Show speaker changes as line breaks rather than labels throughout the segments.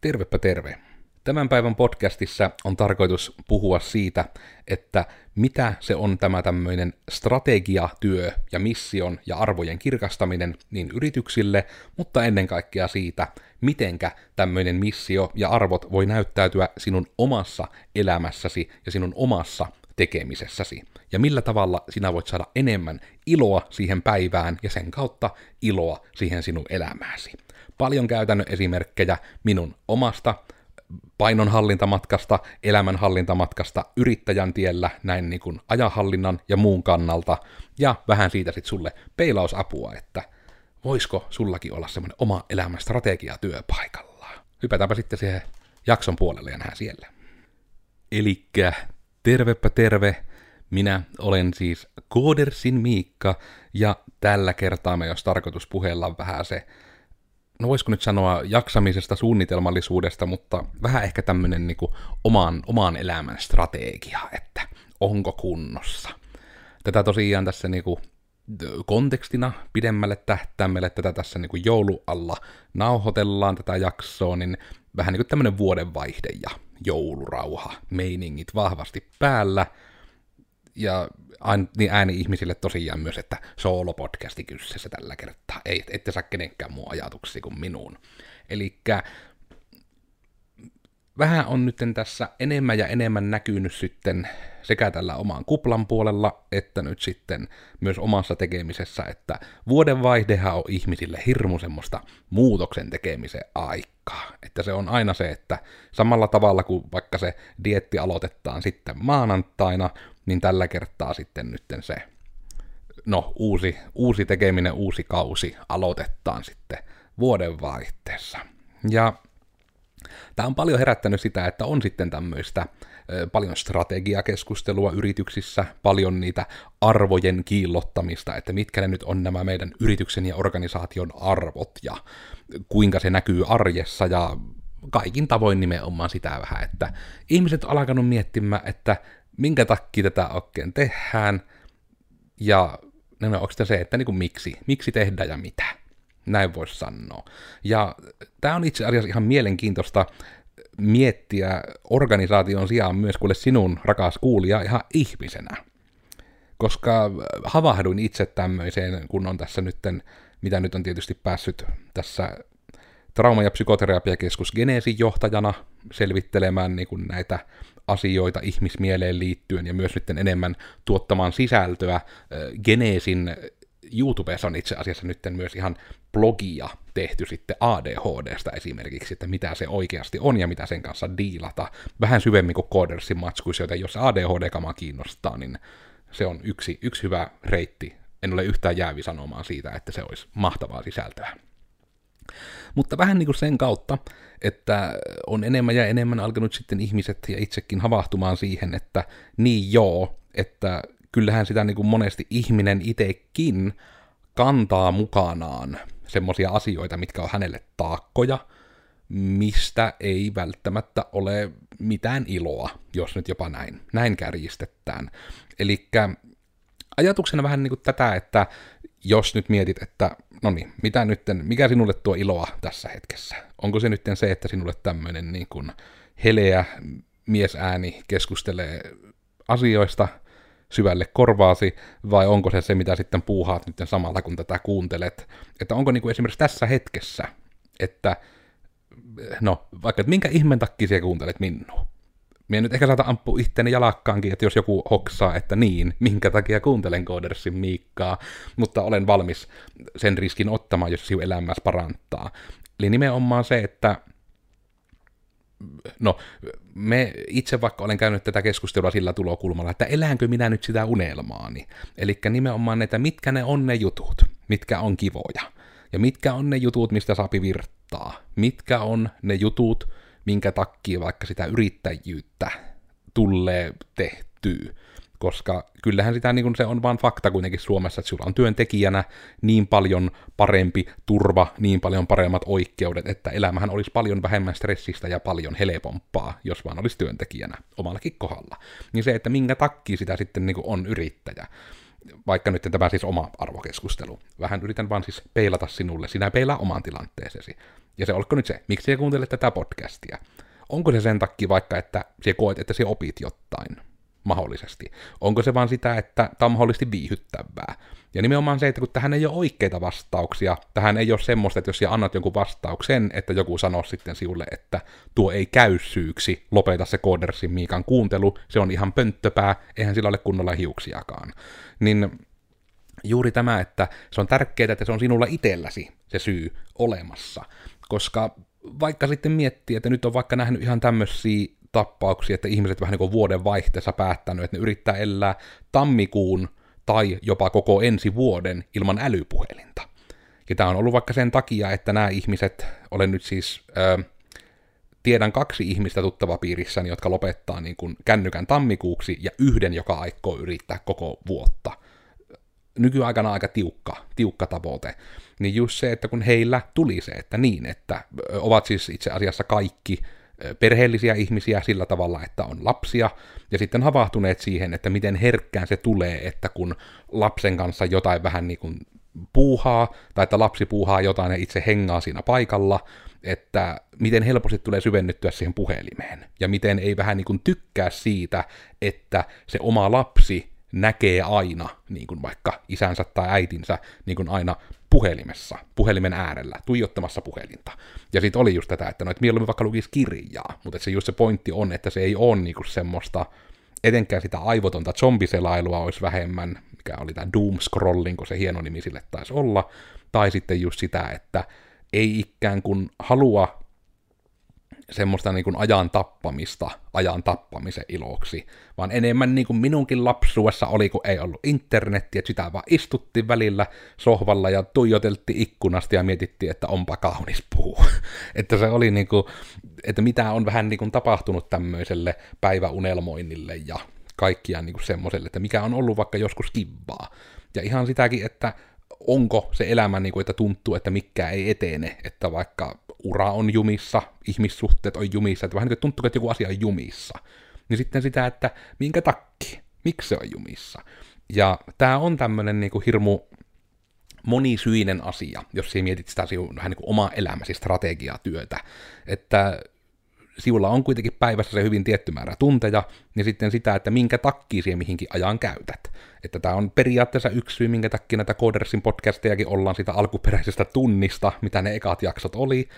Tervepä terve. Tämän päivän podcastissa on tarkoitus puhua siitä, että mitä se on tämä tämmöinen strategiatyö ja mission ja arvojen kirkastaminen niin yrityksille, mutta ennen kaikkea siitä, mitenkä tämmöinen missio ja arvot voi näyttäytyä sinun omassa elämässäsi ja sinun omassa tekemisessäsi. Ja millä tavalla sinä voit saada enemmän iloa siihen päivään ja sen kautta iloa siihen sinun elämääsi. Paljon käytännön esimerkkejä minun omasta painonhallintamatkasta, elämänhallintamatkasta, yrittäjän tiellä, näin niin kuin ajahallinnan ja muun kannalta, ja vähän siitä sitten sulle peilausapua, että voisiko sullakin olla semmoinen oma elämän strategia työpaikalla. Hypätäänpä sitten siihen jakson puolelle ja nähdään siellä. Elikkä tervepä terve, minä olen siis Koodersin Miikka, ja tällä kertaa me jos tarkoitus puhella vähän se no voisiko nyt sanoa jaksamisesta, suunnitelmallisuudesta, mutta vähän ehkä tämmöinen niin oman, oman elämän strategia, että onko kunnossa. Tätä tosiaan tässä niin kuin, kontekstina pidemmälle tähtäimelle, tätä tässä niin kuin joulualla nauhoitellaan tätä jaksoa, niin vähän niin kuin tämmöinen vuodenvaihde ja joulurauha, meiningit vahvasti päällä, ja niin ääni ihmisille tosiaan myös, että soolopodcasti kyseessä tällä kertaa. Ei, ette saa kenenkään muu ajatuksia kuin minuun. Eli vähän on nyt tässä enemmän ja enemmän näkynyt sitten sekä tällä oman kuplan puolella, että nyt sitten myös omassa tekemisessä, että vuodenvaihdehan on ihmisille hirmu semmoista muutoksen tekemisen aikaa. Että se on aina se, että samalla tavalla kuin vaikka se dietti aloitetaan sitten maanantaina, niin tällä kertaa sitten nyt se no, uusi, uusi tekeminen, uusi kausi aloitetaan sitten vuodenvaihteessa. Ja tämä on paljon herättänyt sitä, että on sitten tämmöistä paljon strategiakeskustelua yrityksissä, paljon niitä arvojen kiillottamista, että mitkä ne nyt on nämä meidän yrityksen ja organisaation arvot ja kuinka se näkyy arjessa ja kaikin tavoin nimenomaan sitä vähän, että ihmiset on alkanut miettimään, että minkä takia tätä oikein tehdään, ja no, onko se, että niin kuin miksi, miksi tehdä ja mitä. Näin voisi sanoa. Ja tämä on itse asiassa ihan mielenkiintoista miettiä organisaation sijaan myös kuule sinun rakas kuulija ihan ihmisenä. Koska havahduin itse tämmöiseen, kun on tässä nytten, mitä nyt on tietysti päässyt tässä trauma- ja psykoterapiakeskus Geneesin johtajana selvittelemään niin kuin näitä asioita ihmismieleen liittyen ja myös nyt enemmän tuottamaan sisältöä. Geneesin YouTubessa on itse asiassa nyt myös ihan blogia tehty sitten ADHDsta esimerkiksi, että mitä se oikeasti on ja mitä sen kanssa diilata. Vähän syvemmin kuin Codersin matskuissa, joten jos ADHD-kama kiinnostaa, niin se on yksi, yksi hyvä reitti. En ole yhtään jäävi sanomaan siitä, että se olisi mahtavaa sisältöä. Mutta vähän niin kuin sen kautta, että on enemmän ja enemmän alkanut sitten ihmiset ja itsekin havahtumaan siihen, että niin joo, että kyllähän sitä niin kuin monesti ihminen itsekin kantaa mukanaan semmoisia asioita, mitkä on hänelle taakkoja, mistä ei välttämättä ole mitään iloa, jos nyt jopa näin, näin kärjistetään. Eli ajatuksena vähän niin kuin tätä, että jos nyt mietit, että no niin, mitä nytten, mikä sinulle tuo iloa tässä hetkessä? Onko se nyt se, että sinulle tämmöinen niin kuin heleä miesääni keskustelee asioista syvälle korvaasi, vai onko se se, mitä sitten puuhaat nyt samalla, kun tätä kuuntelet? Että onko niin kuin esimerkiksi tässä hetkessä, että no, vaikka että minkä ihmeen takia sinä kuuntelet minua? Mie nyt ehkä saata ampua itteeni jalakkaankin, että jos joku hoksaa, että niin, minkä takia kuuntelen Koodersin Miikkaa, mutta olen valmis sen riskin ottamaan, jos sinun elämässä parantaa. Eli nimenomaan se, että no, me itse vaikka olen käynyt tätä keskustelua sillä tulokulmalla, että eläänkö minä nyt sitä unelmaani. Eli nimenomaan, että mitkä ne on ne jutut, mitkä on kivoja. Ja mitkä on ne jutut, mistä saapi virtaa. Mitkä on ne jutut, minkä takia vaikka sitä yrittäjyyttä tulee tehtyä. Koska kyllähän sitä niin kuin se on vain fakta kuitenkin Suomessa, että sulla on työntekijänä niin paljon parempi turva, niin paljon paremmat oikeudet, että elämähän olisi paljon vähemmän stressistä ja paljon helpompaa, jos vaan olisi työntekijänä omallakin kohdalla. Niin se, että minkä takia sitä sitten niin kuin on yrittäjä vaikka nyt tämä siis oma arvokeskustelu. Vähän yritän vaan siis peilata sinulle, sinä peilaa oman tilanteesesi. Ja se olko nyt se, miksi sä kuuntelet tätä podcastia? Onko se sen takia vaikka, että sä koet, että sä opit jotain? Mahdollisesti. Onko se vaan sitä, että tämä on mahdollisesti viihyttävää? Ja nimenomaan se, että kun tähän ei ole oikeita vastauksia, tähän ei ole semmoista, että jos sä annat jonkun vastauksen, että joku sanoo sitten sinulle, että tuo ei käy syyksi, lopeta se Codersin Miikan kuuntelu, se on ihan pönttöpää, eihän sillä ole kunnolla hiuksiakaan. Niin juuri tämä, että se on tärkeää, että se on sinulla itselläsi se syy olemassa. Koska vaikka sitten miettii, että nyt on vaikka nähnyt ihan tämmöisiä tappauksia, että ihmiset vähän niin kuin vuoden vaihteessa päättänyt, että ne yrittää elää tammikuun tai jopa koko ensi vuoden ilman älypuhelinta. Ja tämä on ollut vaikka sen takia, että nämä ihmiset, olen nyt siis, ö, tiedän kaksi ihmistä tuttava piirissäni, jotka lopettaa niin kuin kännykän tammikuuksi, ja yhden, joka aikoo yrittää koko vuotta. Nykyaikana aika tiukka, tiukka tavoite. Niin just se, että kun heillä tuli se, että niin, että ovat siis itse asiassa kaikki perheellisiä ihmisiä sillä tavalla, että on lapsia, ja sitten havahtuneet siihen, että miten herkkään se tulee, että kun lapsen kanssa jotain vähän niin kuin puuhaa, tai että lapsi puuhaa jotain ja itse hengaa siinä paikalla, että miten helposti tulee syvennyttyä siihen puhelimeen, ja miten ei vähän niin kuin tykkää siitä, että se oma lapsi näkee aina, niin kuin vaikka isänsä tai äitinsä, niin kuin aina puhelimessa, puhelimen äärellä, tuijottamassa puhelinta. Ja sitten oli just tätä, että no, et mieluummin vaikka lukisi kirjaa, mutta se just se pointti on, että se ei ole niinku semmoista, etenkään sitä aivotonta zombiselailua olisi vähemmän, mikä oli tämä doom scrolling, kun se hieno nimi sille taisi olla, tai sitten just sitä, että ei ikään kuin halua semmoista niin kuin ajan tappamista ajan tappamisen iloksi, vaan enemmän niin kuin minunkin lapsuudessa oli, kun ei ollut internettiä, että sitä vaan istuttiin välillä sohvalla ja tuijoteltiin ikkunasta ja mietittiin, että onpa kaunis puu. että se oli niin kuin, että mitä on vähän niin kuin tapahtunut tämmöiselle päiväunelmoinnille ja kaikkiaan niin kuin semmoiselle, että mikä on ollut vaikka joskus kivaa. Ja ihan sitäkin, että onko se elämä, niin kuin, että tuntuu, että mikä ei etene, että vaikka ura on jumissa, ihmissuhteet on jumissa, että vähän niin kuin tuntuu, että joku asia on jumissa. Niin sitten sitä, että minkä takki, miksi se on jumissa. Ja tämä on tämmöinen niin kuin hirmu monisyinen asia, jos sä mietit sitä vähän niin kuin oma elämäsi strategiatyötä, että sivulla on kuitenkin päivässä se hyvin tietty määrä tunteja, niin sitten sitä, että minkä takia siihen mihinkin ajan käytät. Että tämä on periaatteessa yksi syy, minkä takia näitä Codersin podcastejakin ollaan sitä alkuperäisestä tunnista, mitä ne ekat jaksot oli.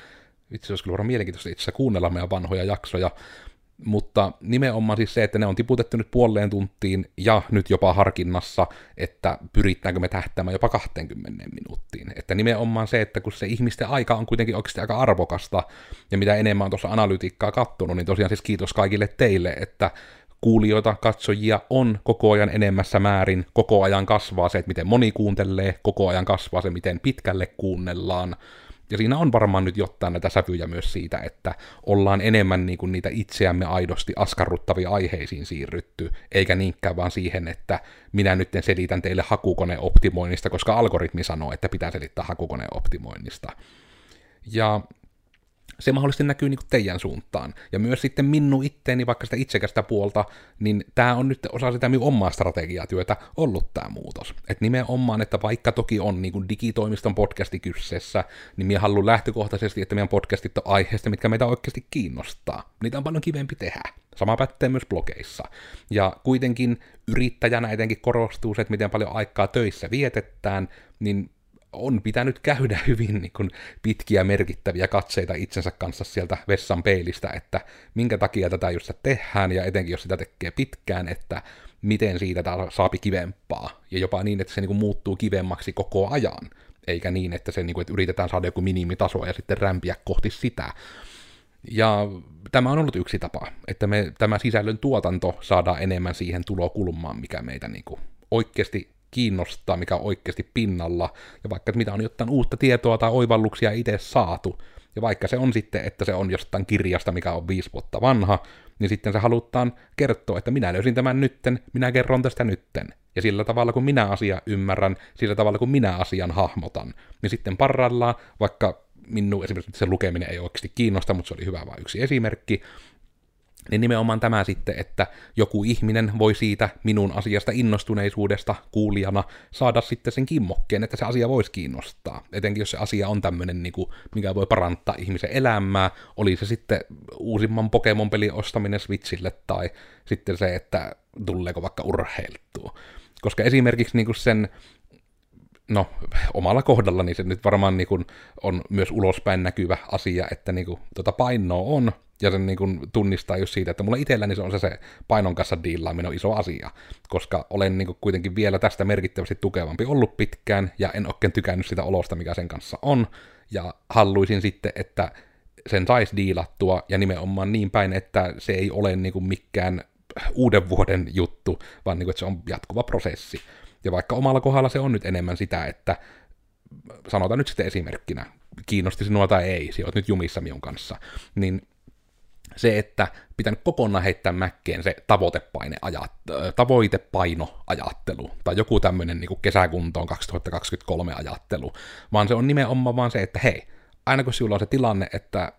Itse olisi kyllä mielenkiintoista itse kuunnella meidän vanhoja jaksoja, mutta nimenomaan siis se, että ne on tiputettu nyt puoleen tuntiin ja nyt jopa harkinnassa, että pyritäänkö me tähtäämään jopa 20 minuuttiin. Että nimenomaan se, että kun se ihmisten aika on kuitenkin oikeasti aika arvokasta, ja mitä enemmän on tuossa analytiikkaa kattonut, niin tosiaan siis kiitos kaikille teille, että kuulijoita, katsojia on koko ajan enemmässä määrin, koko ajan kasvaa se, että miten moni kuuntelee, koko ajan kasvaa se, miten pitkälle kuunnellaan, ja siinä on varmaan nyt jotain näitä sävyjä myös siitä, että ollaan enemmän niin kuin niitä itseämme aidosti askarruttavia aiheisiin siirrytty, eikä niinkään vaan siihen, että minä nyt selitän teille hakukoneoptimoinnista, koska algoritmi sanoo, että pitää selittää hakukoneoptimoinnista. Ja se mahdollisesti näkyy niin teidän suuntaan. Ja myös sitten minun itteeni, vaikka sitä itsekästä puolta, niin tämä on nyt osa sitä minun omaa strategiatyötä ollut tämä muutos. että nimenomaan, että vaikka toki on niin kuin digitoimiston podcasti kyseessä, niin minä haluan lähtökohtaisesti, että meidän podcastit on aiheesta, mitkä meitä oikeasti kiinnostaa. Niitä on paljon kivempi tehdä. Sama pätee myös blogeissa. Ja kuitenkin yrittäjänä etenkin korostuu se, että miten paljon aikaa töissä vietetään, niin on pitänyt käydä hyvin niin kuin, pitkiä merkittäviä katseita itsensä kanssa sieltä vessan peilistä, että minkä takia tätä just tehdään, ja etenkin jos sitä tekee pitkään, että miten siitä saapi kivempaa, ja jopa niin, että se niin kuin, muuttuu kivemmaksi koko ajan, eikä niin, että se niin kuin, että yritetään saada joku minimitaso ja sitten rämpiä kohti sitä. Ja tämä on ollut yksi tapa, että me tämä sisällön tuotanto saadaan enemmän siihen tulokulmaan, mikä meitä niin kuin, oikeasti kiinnostaa, mikä on oikeasti pinnalla, ja vaikka mitä on jotain uutta tietoa tai oivalluksia itse saatu, ja vaikka se on sitten, että se on jostain kirjasta, mikä on viisi vuotta vanha, niin sitten se halutaan kertoa, että minä löysin tämän nytten, minä kerron tästä nytten. Ja sillä tavalla, kun minä asia ymmärrän, sillä tavalla, kun minä asian hahmotan, niin sitten parrallaan, vaikka minun esimerkiksi se lukeminen ei oikeasti kiinnosta, mutta se oli hyvä vain yksi esimerkki, niin nimenomaan tämä sitten, että joku ihminen voi siitä minun asiasta innostuneisuudesta kuulijana saada sitten sen kimmokkeen, että se asia voisi kiinnostaa. Etenkin jos se asia on tämmöinen, niin kuin, mikä voi parantaa ihmisen elämää, oli se sitten uusimman Pokemon-pelin ostaminen Switchille tai sitten se, että tuleeko vaikka urheiltua. Koska esimerkiksi niin kuin sen no, omalla kohdallani se nyt varmaan niin kuin on myös ulospäin näkyvä asia, että niin kuin, tuota painoa on, ja sen niin kuin tunnistaa just siitä, että mulla itselläni se on se, se painon kanssa diilaaminen on iso asia, koska olen niin kuin kuitenkin vielä tästä merkittävästi tukevampi ollut pitkään, ja en oikein tykännyt sitä olosta, mikä sen kanssa on, ja haluaisin sitten, että sen saisi diilattua, ja nimenomaan niin päin, että se ei ole niin kuin mikään uuden vuoden juttu, vaan niin kuin, että se on jatkuva prosessi. Ja vaikka omalla kohdalla se on nyt enemmän sitä, että sanotaan nyt sitten esimerkkinä, kiinnosti sinua tai ei, sinä olet nyt jumissa minun kanssa, niin se, että pitänyt kokonaan heittää mäkkeen se tavoitepaine ajat, tavoitepainoajattelu, tai joku tämmöinen niin kesäkuntoon 2023 ajattelu, vaan se on nimenomaan vaan se, että hei, aina kun sinulla on se tilanne, että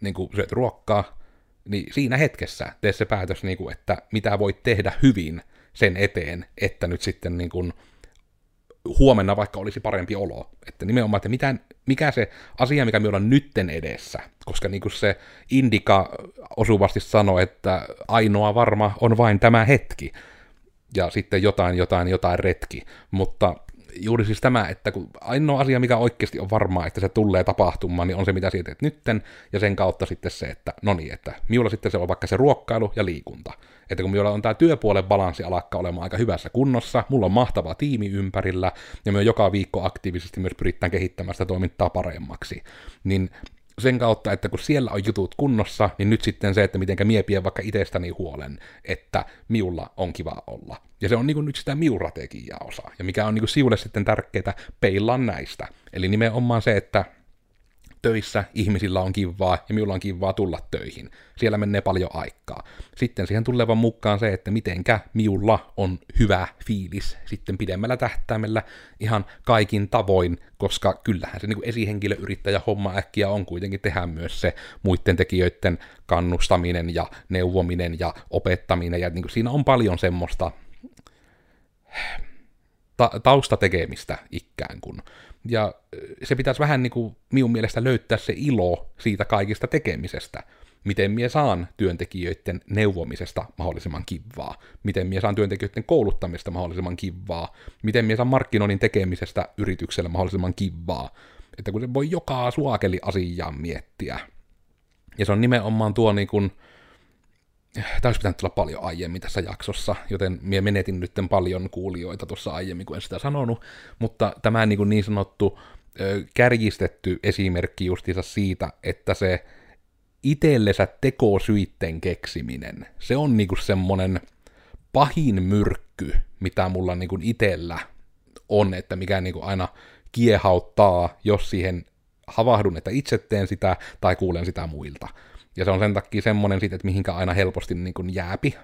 niin kuin syöt ruokkaa, niin siinä hetkessä tee se päätös, niin kuin, että mitä voit tehdä hyvin sen eteen, että nyt sitten niin kuin, huomenna vaikka olisi parempi olo. Että nimenomaan, että mitä, mikä se asia, mikä me ollaan nytten edessä, koska niin kuin se Indika osuvasti sanoi, että ainoa varma on vain tämä hetki, ja sitten jotain, jotain, jotain retki, mutta juuri siis tämä, että kun ainoa asia, mikä oikeasti on varmaa, että se tulee tapahtumaan, niin on se, mitä teet nytten, ja sen kautta sitten se, että no niin, että minulla sitten se on vaikka se ruokkailu ja liikunta. Että kun minulla on tämä työpuolen balanssi alkaa olemaan aika hyvässä kunnossa, mulla on mahtava tiimi ympärillä, ja me joka viikko aktiivisesti myös pyritään kehittämään sitä toimintaa paremmaksi, niin sen kautta, että kun siellä on jutut kunnossa, niin nyt sitten se, että mitenkä mie pien vaikka itsestäni huolen, että miulla on kiva olla. Ja se on niin kuin nyt sitä miurategiaa osa. Ja mikä on niin kuin siulle sitten tärkeää, peillaan näistä. Eli nimenomaan se, että töissä ihmisillä on kivaa ja minulla on kivaa tulla töihin. Siellä menee paljon aikaa. Sitten siihen tulevan mukaan se, että mitenkä miulla on hyvä fiilis sitten pidemmällä tähtäimellä ihan kaikin tavoin, koska kyllähän se niin esihenkilöyrittäjä homma äkkiä on kuitenkin tehdä myös se muiden tekijöiden kannustaminen ja neuvominen ja opettaminen, ja niin kuin siinä on paljon semmoista ta- taustatekemistä ikään kuin. Ja se pitäisi vähän niin kuin minun mielestä löytää se ilo siitä kaikista tekemisestä. Miten minä saan työntekijöiden neuvomisesta mahdollisimman kivaa, miten minä saan työntekijöiden kouluttamista mahdollisimman kivaa, miten minä saan markkinoinnin tekemisestä yritykselle mahdollisimman kivaa. Että kun se voi joka suakeli asiaa miettiä. Ja se on nimenomaan tuo niin kuin, tämä olisi pitänyt tulla paljon aiemmin tässä jaksossa, joten minä menetin nyt paljon kuulijoita tuossa aiemmin, kun en sitä sanonut, mutta tämä niin, kuin niin sanottu kärjistetty esimerkki justiinsa siitä, että se itsellensä tekosyitten keksiminen, se on niinku semmonen pahin myrkky, mitä mulla niinku itellä on, että mikä niinku aina kiehauttaa, jos siihen havahdun, että itse teen sitä tai kuulen sitä muilta. Ja se on sen takia semmoinen siitä, että mihinkä aina helposti niin kuin jääpi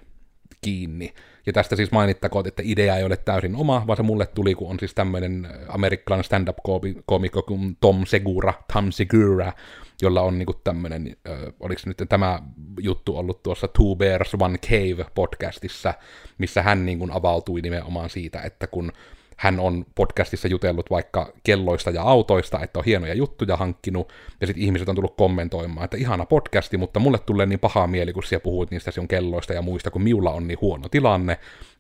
kiinni. Ja tästä siis mainittakoon, että idea ei ole täysin oma, vaan se mulle tuli, kun on siis tämmöinen amerikkalainen stand-up-komikko kuin Tom Segura, Tom Segura, jolla on niinku tämmöinen, äh, oliko nyt tämä juttu ollut tuossa Two Bears, One Cave podcastissa, missä hän niinku avautui nimenomaan siitä, että kun hän on podcastissa jutellut vaikka kelloista ja autoista, että on hienoja juttuja hankkinut, ja sitten ihmiset on tullut kommentoimaan, että ihana podcasti, mutta mulle tulee niin paha mieli, kun siellä puhuit niistä sinun kelloista ja muista, kun miulla on niin huono tilanne,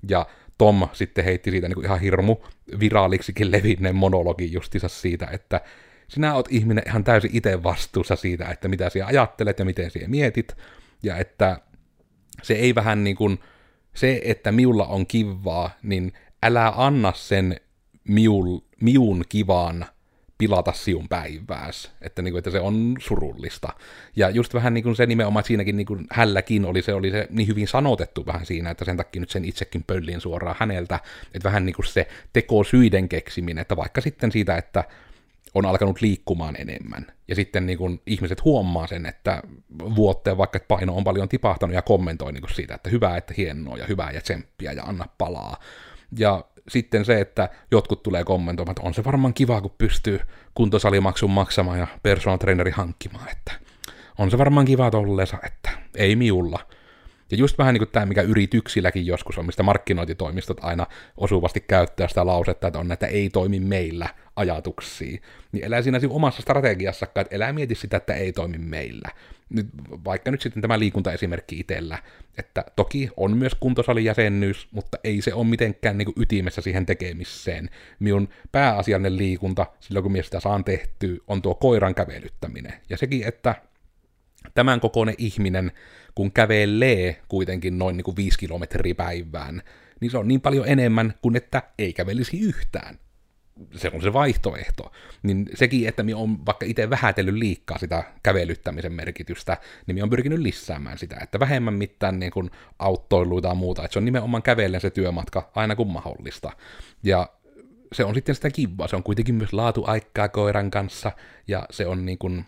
ja Tom sitten heitti siitä niin kuin ihan hirmu viraaliksikin levinneen monologi justiinsa siitä, että sinä oot ihminen ihan täysin itse vastuussa siitä, että mitä sinä ajattelet ja miten sinä mietit, ja että se ei vähän niin kuin, se, että miulla on kivaa, niin älä anna sen miul, miun kivan pilata siun päivääs, että, niin kuin, että se on surullista. Ja just vähän niin kuin se nimenomaan, siinäkin niin kuin hälläkin oli se, oli se niin hyvin sanotettu vähän siinä, että sen takia nyt sen itsekin pöllin suoraan häneltä, että vähän niin kuin se tekosyiden keksiminen, että vaikka sitten siitä, että on alkanut liikkumaan enemmän. Ja sitten niin kun ihmiset huomaa sen, että vuotteen vaikka että paino on paljon tipahtanut ja kommentoi niin siitä, että hyvää, että hienoa ja hyvää ja tsemppiä ja anna palaa. Ja sitten se, että jotkut tulee kommentoimaan, että on se varmaan kiva, kun pystyy kuntosalimaksun maksamaan ja personal traineri hankkimaan, että on se varmaan kiva tolleensa, että ei miulla. Ja just vähän niin kuin tämä, mikä yrityksilläkin joskus on, mistä markkinointitoimistot aina osuvasti käyttää sitä lausetta, että on näitä ei toimi meillä ajatuksia, niin elää siinä omassa strategiassakaan, että elää mieti sitä, että ei toimi meillä. Nyt, vaikka nyt sitten tämä liikuntaesimerkki itsellä, että toki on myös kuntosalijäsennyys, mutta ei se ole mitenkään niin kuin ytimessä siihen tekemiseen. Minun pääasiallinen liikunta, silloin kun minä sitä saan tehtyä, on tuo koiran kävelyttäminen. Ja sekin, että tämän kokoinen ihminen, kun kävelee kuitenkin noin niin kuin 5 kilometriä päivään, niin se on niin paljon enemmän kuin että ei kävelisi yhtään. Se on se vaihtoehto. Niin sekin, että minä olen vaikka itse vähätellyt liikkaa sitä kävelyttämisen merkitystä, niin minä olen pyrkinyt lisäämään sitä, että vähemmän mitään niin kuin auttoiluita ja muuta, että se on nimenomaan kävellen se työmatka aina kun mahdollista. Ja se on sitten sitä kivaa, se on kuitenkin myös laatuaikaa koiran kanssa, ja se on niin kuin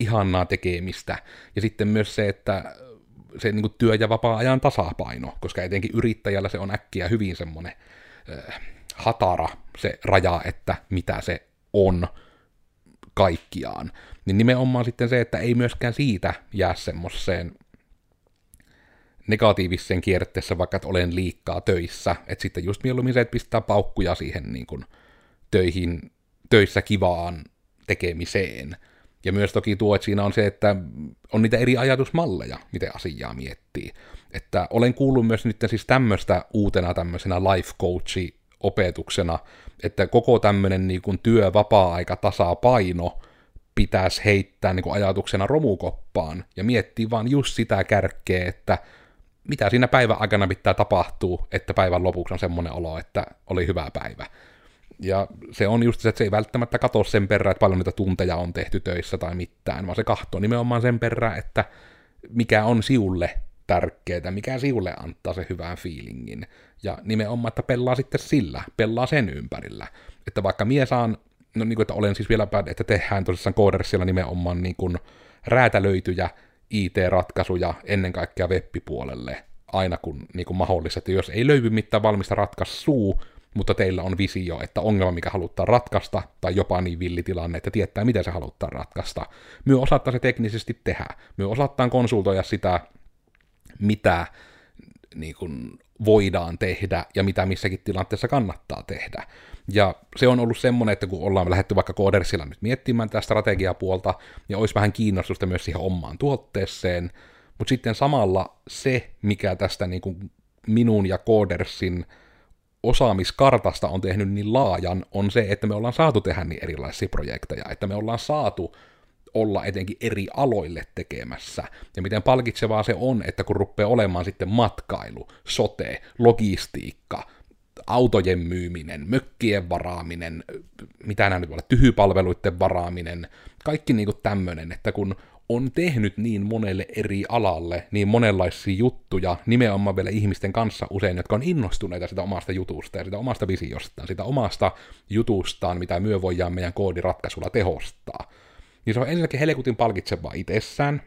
ihannaa tekemistä. Ja sitten myös se, että se niin kuin työ- ja vapaa-ajan tasapaino, koska etenkin yrittäjällä se on äkkiä hyvin semmoinen äh, hatara se raja, että mitä se on kaikkiaan. Niin nimenomaan sitten se, että ei myöskään siitä jää semmoiseen negatiiviseen kierteessä, vaikka että olen liikkaa töissä, että sitten just mieluummin se, että pistää paukkuja siihen niin kuin töihin, töissä kivaan tekemiseen, ja myös toki tuo, että siinä on se, että on niitä eri ajatusmalleja, miten asiaa miettii. Että olen kuullut myös nyt siis tämmöistä uutena tämmöisenä life coachi opetuksena, että koko tämmöinen niin työ, vapaa-aika, tasapaino pitäisi heittää niin kuin ajatuksena romukoppaan ja miettiä vaan just sitä kärkeä, että mitä siinä päivän aikana pitää tapahtua, että päivän lopuksi on semmoinen olo, että oli hyvä päivä. Ja se on just se, että se ei välttämättä katso sen perään, että paljon niitä tunteja on tehty töissä tai mitään, vaan se katsoo nimenomaan sen perään, että mikä on siulle tärkeää, mikä siulle antaa se hyvän fiilingin. Ja nimenomaan, että pelaa sitten sillä, pelaa sen ympärillä. Että vaikka mie saan, no niin kuin, että olen siis vielä että tehdään tosissaan koodersilla nimenomaan niin kuin räätälöityjä IT-ratkaisuja ennen kaikkea web-puolelle, aina kun niin kuin mahdollista, että jos ei löydy mitään valmista ratkaisua, mutta teillä on visio, että ongelma, mikä halutaan ratkaista, tai jopa niin villitilanne, että tietää, miten se halutaan ratkaista. Myö osattaa se teknisesti tehdä. Myö osattaan konsultoida sitä, mitä niin kuin, voidaan tehdä ja mitä missäkin tilanteessa kannattaa tehdä. Ja se on ollut semmoinen, että kun ollaan lähdetty vaikka koodersilla nyt miettimään tätä strategiapuolta, ja olisi vähän kiinnostusta myös siihen omaan tuotteeseen, mutta sitten samalla se, mikä tästä niin kuin minun ja koodersin osaamiskartasta on tehnyt niin laajan, on se, että me ollaan saatu tehdä niin erilaisia projekteja, että me ollaan saatu olla etenkin eri aloille tekemässä. Ja miten palkitsevaa se on, että kun rupeaa olemaan sitten matkailu, sote, logistiikka, autojen myyminen, mökkien varaaminen, mitä nämä nyt voi olla, tyhypalveluiden varaaminen, kaikki niinku tämmöinen, että kun on tehnyt niin monelle eri alalle niin monenlaisia juttuja nimenomaan vielä ihmisten kanssa usein, jotka on innostuneita sitä omasta jutusta ja sitä omasta visiostaan, sitä omasta jutustaan, mitä myö voidaan meidän koodiratkaisulla tehostaa. Niin se on ensinnäkin helkutin palkitsevaa itsessään,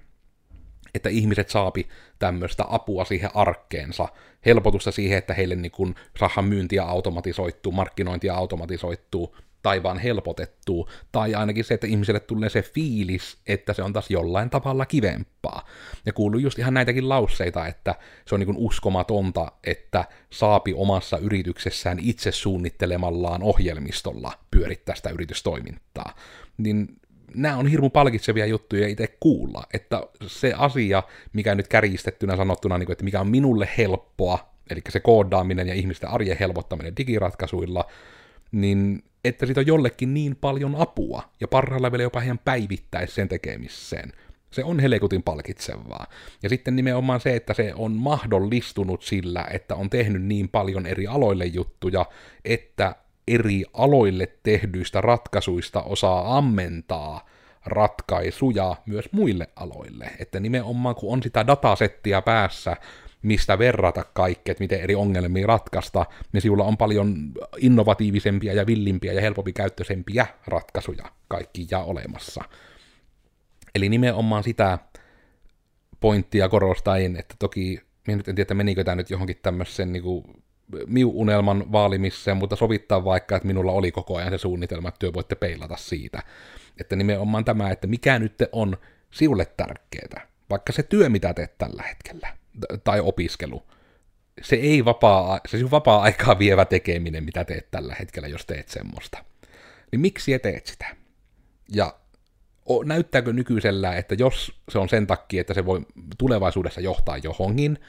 että ihmiset saapi tämmöistä apua siihen arkkeensa, helpotusta siihen, että heille niin kun saadaan myyntiä automatisoittuu, markkinointia automatisoittuu, tai vaan helpotettua, tai ainakin se, että ihmiselle tulee se fiilis, että se on taas jollain tavalla kivempaa. Ja kuuluu just ihan näitäkin lausseita, että se on niin uskomatonta, että saapi omassa yrityksessään itse suunnittelemallaan ohjelmistolla pyörittää sitä yritystoimintaa. Niin nämä on hirmu palkitsevia juttuja itse kuulla, että se asia, mikä nyt kärjistettynä sanottuna, niin että mikä on minulle helppoa, eli se koodaaminen ja ihmisten arjen helpottaminen digiratkaisuilla, niin että siitä on jollekin niin paljon apua, ja parhailla vielä jopa ihan päivittäisi sen tekemiseen. Se on helekutin palkitsevaa. Ja sitten nimenomaan se, että se on mahdollistunut sillä, että on tehnyt niin paljon eri aloille juttuja, että eri aloille tehdyistä ratkaisuista osaa ammentaa ratkaisuja myös muille aloille. Että nimenomaan kun on sitä datasettia päässä, mistä verrata kaikkea, että miten eri ongelmia ratkaista, niin sinulla on paljon innovatiivisempia ja villimpiä ja helpompi käyttöisempiä ratkaisuja kaikki ja olemassa. Eli nimenomaan sitä pointtia korostain, että toki, minä nyt en tiedä, menikö tämä nyt johonkin tämmöisen niin miu-unelman vaalimiseen, mutta sovittaa vaikka, että minulla oli koko ajan se suunnitelma, että työ voitte peilata siitä. Että nimenomaan tämä, että mikä nyt on siulle tärkeää, vaikka se työ, mitä teet tällä hetkellä, tai opiskelu. Se ei vapaa, se on vapaa-aikaa vievä tekeminen, mitä teet tällä hetkellä, jos teet semmoista. Niin miksi et teet sitä? Ja näyttääkö nykyisellä, että jos se on sen takia, että se voi tulevaisuudessa johtaa johonkin,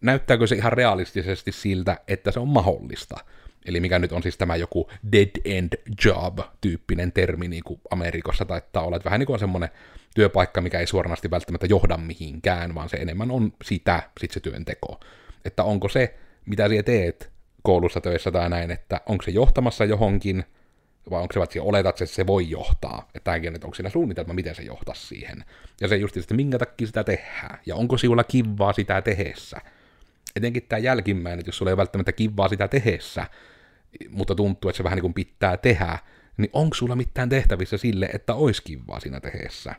näyttääkö se ihan realistisesti siltä, että se on mahdollista? Eli mikä nyt on siis tämä joku dead end job-tyyppinen termi niin kuin Amerikassa taittaa olla, että vähän niin kuin on semmoinen työpaikka, mikä ei suoranaisesti välttämättä johda mihinkään, vaan se enemmän on sitä, sit se työnteko. Että onko se, mitä sinä teet koulussa töissä tai näin, että onko se johtamassa johonkin, vai onko se, että oletat, että se voi johtaa, että tämäkin, että onko siinä suunnitelma, miten se johtaa siihen. Ja se just, että minkä takia sitä tehdään, ja onko sinulla kivaa sitä tehessä. Etenkin tämä jälkimmäinen, että jos sulla ei välttämättä kivaa sitä tehessä, mutta tuntuu, että se vähän niin kuin pitää tehdä, niin onko sulla mitään tehtävissä sille, että olisi kivaa siinä tehdessä?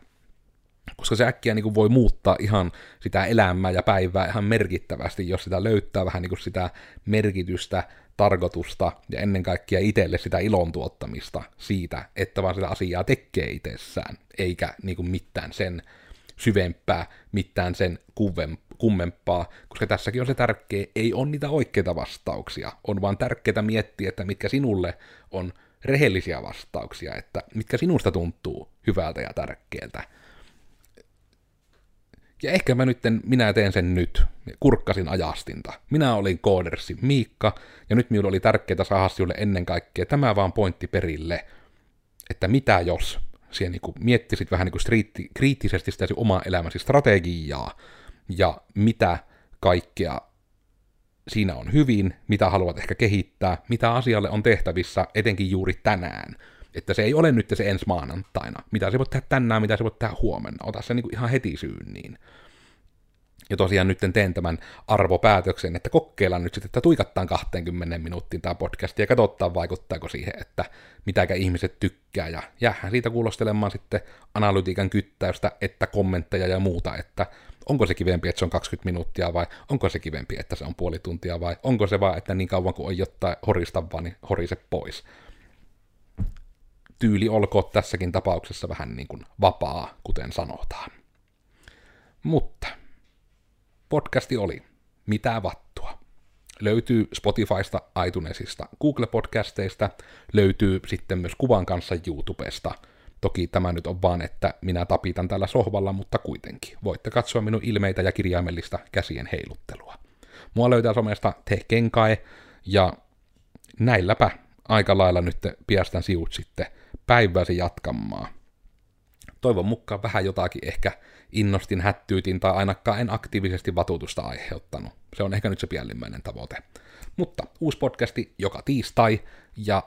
Koska se äkkiä niin kuin voi muuttaa ihan sitä elämää ja päivää ihan merkittävästi, jos sitä löytää vähän niin kuin sitä merkitystä, tarkoitusta ja ennen kaikkea itselle sitä ilon tuottamista siitä, että vaan sitä asiaa tekee itsessään, eikä niin kuin mitään sen syvempää, mitään sen kummempaa, koska tässäkin on se tärkeä, ei ole niitä oikeita vastauksia, on vaan tärkeää miettiä, että mitkä sinulle on rehellisiä vastauksia, että mitkä sinusta tuntuu hyvältä ja tärkeältä. Ja ehkä mä nyt, minä teen sen nyt, kurkkasin ajastinta. Minä olin koodersi Miikka, ja nyt minulla oli tärkeää saada sinulle ennen kaikkea tämä vaan pointti perille, että mitä jos siellä niin miettisit vähän niin kuin kriittisesti sitä omaa elämäsi strategiaa, ja mitä kaikkea siinä on hyvin, mitä haluat ehkä kehittää, mitä asialle on tehtävissä, etenkin juuri tänään. Että se ei ole nyt se ensi maanantaina. Mitä se voit tehdä tänään, mitä se voit tehdä huomenna. Ota se niin ihan heti syynniin. Ja tosiaan nyt teen tämän arvopäätöksen, että kokeillaan nyt sitten, että tuikattaan 20 minuuttiin tämä podcast ja katsotaan vaikuttaako siihen, että mitäkä ihmiset tykkää ja jäähän siitä kuulostelemaan sitten analytiikan kyttäystä, että kommentteja ja muuta, että onko se kivempi, että se on 20 minuuttia vai onko se kivempi, että se on puoli tuntia vai onko se vaan, että niin kauan kuin on jotain horistavaa, niin horise pois. Tyyli olkoon tässäkin tapauksessa vähän niin kuin vapaa, kuten sanotaan. Mutta podcasti oli Mitä vattua. Löytyy Spotifysta, iTunesista, Google-podcasteista, löytyy sitten myös kuvan kanssa YouTubesta. Toki tämä nyt on vaan, että minä tapitan tällä sohvalla, mutta kuitenkin. Voitte katsoa minun ilmeitä ja kirjaimellista käsien heiluttelua. Mua löytää somesta Tehkenkae, ja näilläpä aika lailla nyt piästän siut sitten päiväsi jatkamaan. Toivon mukaan vähän jotakin ehkä innostin, hättyytin tai ainakaan en aktiivisesti vatutusta aiheuttanut. Se on ehkä nyt se pienimmäinen tavoite. Mutta uusi podcasti joka tiistai, ja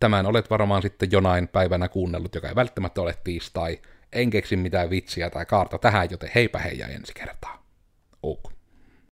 tämän olet varmaan sitten jonain päivänä kuunnellut, joka ei välttämättä ole tiistai. En keksi mitään vitsiä tai kaarta tähän, joten heipä heijä ensi kertaa. Ok.